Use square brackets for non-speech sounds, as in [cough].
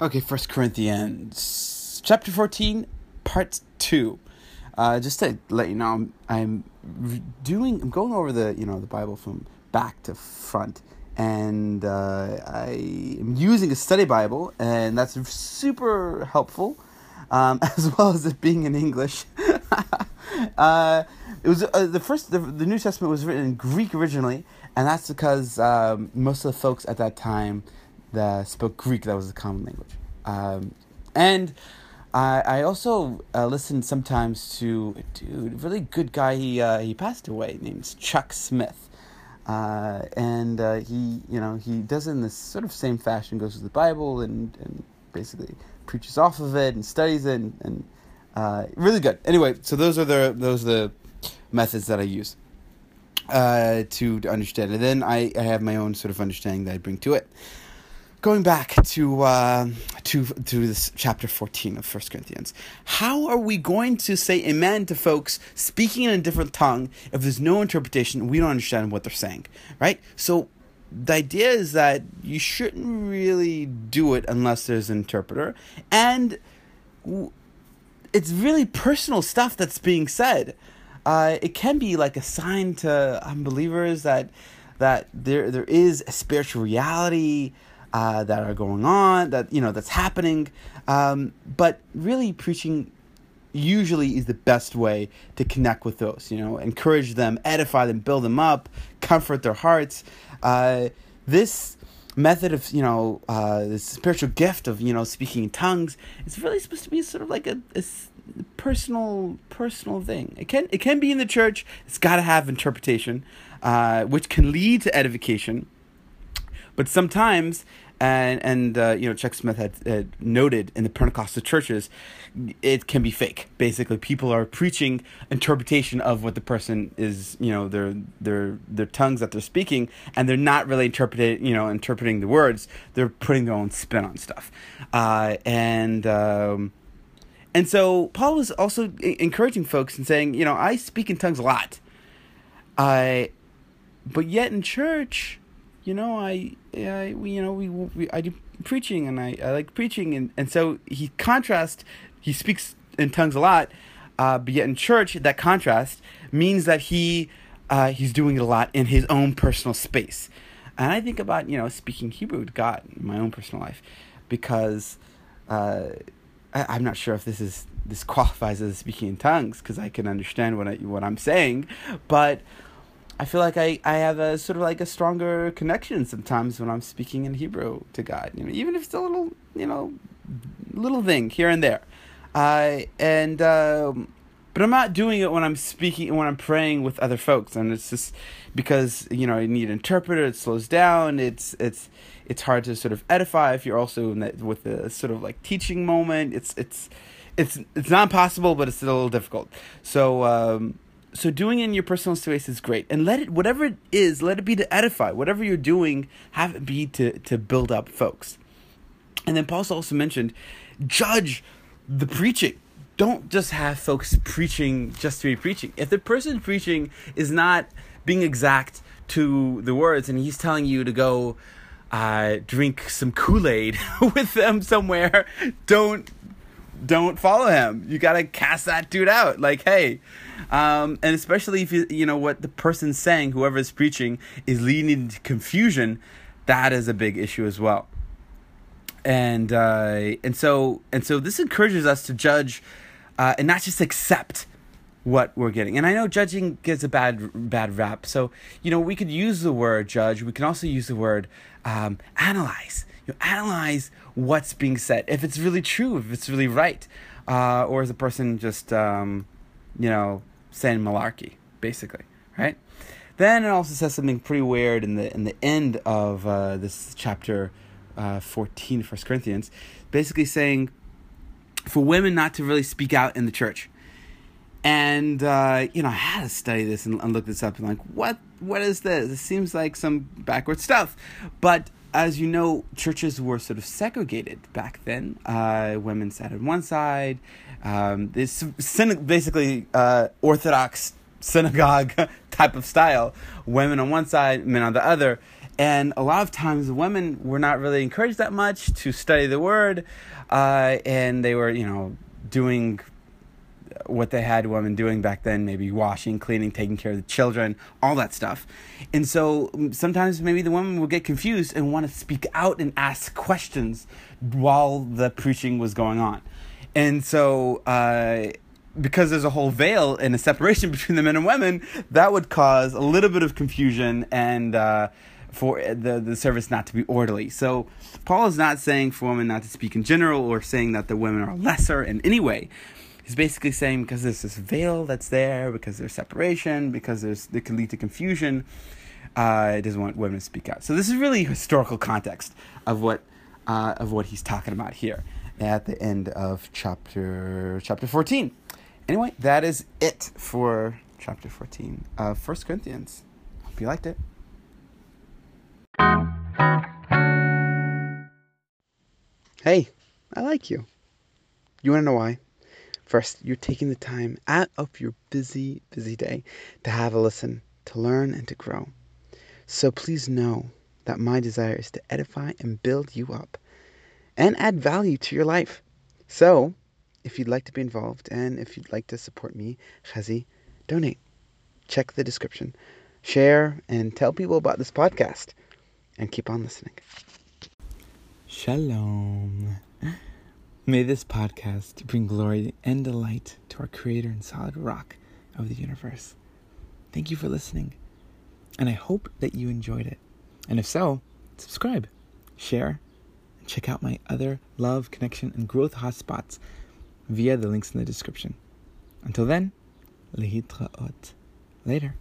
Okay, First Corinthians chapter fourteen, part two. Uh, just to let you know, I'm, I'm doing, I'm going over the you know the Bible from back to front, and uh, I am using a study Bible, and that's super helpful, um, [laughs] as well as it being in English. [laughs] uh, it was uh, the first, the, the New Testament was written in Greek originally, and that's because um, most of the folks at that time that spoke Greek. That was the common language. Um, and I, I also uh, listened sometimes to a dude, really good guy. He uh, he passed away. Named Chuck Smith, uh, and uh, he you know he does it in this sort of same fashion. Goes to the Bible and and basically preaches off of it and studies it and, and uh, really good. Anyway, so those are the those are the methods that I use uh, to, to understand. And then I, I have my own sort of understanding that I bring to it going back to uh, to to this chapter 14 of First Corinthians how are we going to say amen to folks speaking in a different tongue if there's no interpretation? We don't understand what they're saying right? So the idea is that you shouldn't really do it unless there's an interpreter. And it's really personal stuff that's being said. Uh, it can be like a sign to unbelievers that that there there is a spiritual reality uh, that are going on, that you know that's happening. Um, but really, preaching usually is the best way to connect with those. You know, encourage them, edify them, build them up, comfort their hearts. Uh, this method of you know uh, this spiritual gift of you know speaking in tongues it's really supposed to be sort of like a, a personal personal thing it can it can be in the church it's got to have interpretation uh, which can lead to edification but sometimes, and and uh, you know, Chuck Smith had, had noted in the Pentecostal churches, it can be fake. Basically, people are preaching interpretation of what the person is, you know, their their their tongues that they're speaking, and they're not really interpreting, you know, interpreting the words. They're putting their own spin on stuff, uh, and. Um, and so Paul was also encouraging folks and saying, you know, I speak in tongues a lot. I, but yet in church, you know, I, I you know, we, we I do preaching and I, I like preaching and, and so he contrast he speaks in tongues a lot, uh, but yet in church that contrast means that he uh, he's doing it a lot in his own personal space. And I think about, you know, speaking Hebrew to God in my own personal life because uh, I, am not sure if this is this qualifies as speaking in tongues because I can understand what I, what I'm saying, but I feel like I, I have a sort of like a stronger connection sometimes when I'm speaking in Hebrew to God. You know, even if it's a little, you know, little thing here and there. Uh, and um, but I'm not doing it when I'm speaking when I'm praying with other folks, and it's just because you know you need an interpreter. It slows down. It's it's it's hard to sort of edify if you're also in that with a sort of like teaching moment. It's it's it's it's not impossible, but it's a little difficult. So. Um, so doing it in your personal space is great. And let it whatever it is let it be to edify. Whatever you're doing have it be to to build up folks. And then paul also mentioned judge the preaching. Don't just have folks preaching just to be preaching. If the person preaching is not being exact to the words and he's telling you to go uh, drink some kool-aid [laughs] with them somewhere don't don't follow him. You gotta cast that dude out. Like, hey, um, and especially if you you know what the person's saying, whoever is preaching is leading to confusion, that is a big issue as well. And uh, and so and so this encourages us to judge, uh, and not just accept what we're getting. And I know judging gets a bad bad rap. So you know we could use the word judge. We can also use the word um, analyze you analyze what's being said, if it's really true, if it's really right, uh, or is the person just, um, you know, saying malarkey, basically, right? Then it also says something pretty weird in the in the end of uh, this chapter uh, 14 of 1 Corinthians, basically saying for women not to really speak out in the church. And uh, you know, I had to study this and, and look this up and like, what what is this? It seems like some backward stuff. But as you know, churches were sort of segregated back then. Uh, women sat on one side. Um, this basically uh, Orthodox synagogue [laughs] type of style. Women on one side, men on the other. And a lot of times, women were not really encouraged that much to study the word, uh, and they were, you know, doing what they had women doing back then maybe washing cleaning taking care of the children all that stuff and so mm, sometimes maybe the women will get confused and want to speak out and ask questions while the preaching was going on and so uh, because there's a whole veil and a separation [laughs] between the men and women that would cause a little bit of confusion and uh, for the, the service not to be orderly. So, Paul is not saying for women not to speak in general or saying that the women are lesser in any way. He's basically saying because there's this veil that's there, because there's separation, because there's it can lead to confusion. Uh, he doesn't want women to speak out. So this is really historical context of what uh, of what he's talking about here at the end of chapter chapter 14. Anyway, that is it for chapter 14 of First Corinthians. Hope you liked it. Hey, I like you. You want to know why? First, you're taking the time out of your busy, busy day to have a listen, to learn, and to grow. So please know that my desire is to edify and build you up and add value to your life. So, if you'd like to be involved and if you'd like to support me, Chazi, donate. Check the description. Share and tell people about this podcast. And keep on listening. Shalom. May this podcast bring glory and delight to our Creator and solid rock of the universe. Thank you for listening, and I hope that you enjoyed it. And if so, subscribe, share, and check out my other love, connection, and growth hotspots via the links in the description. Until then, lehitraot. Later.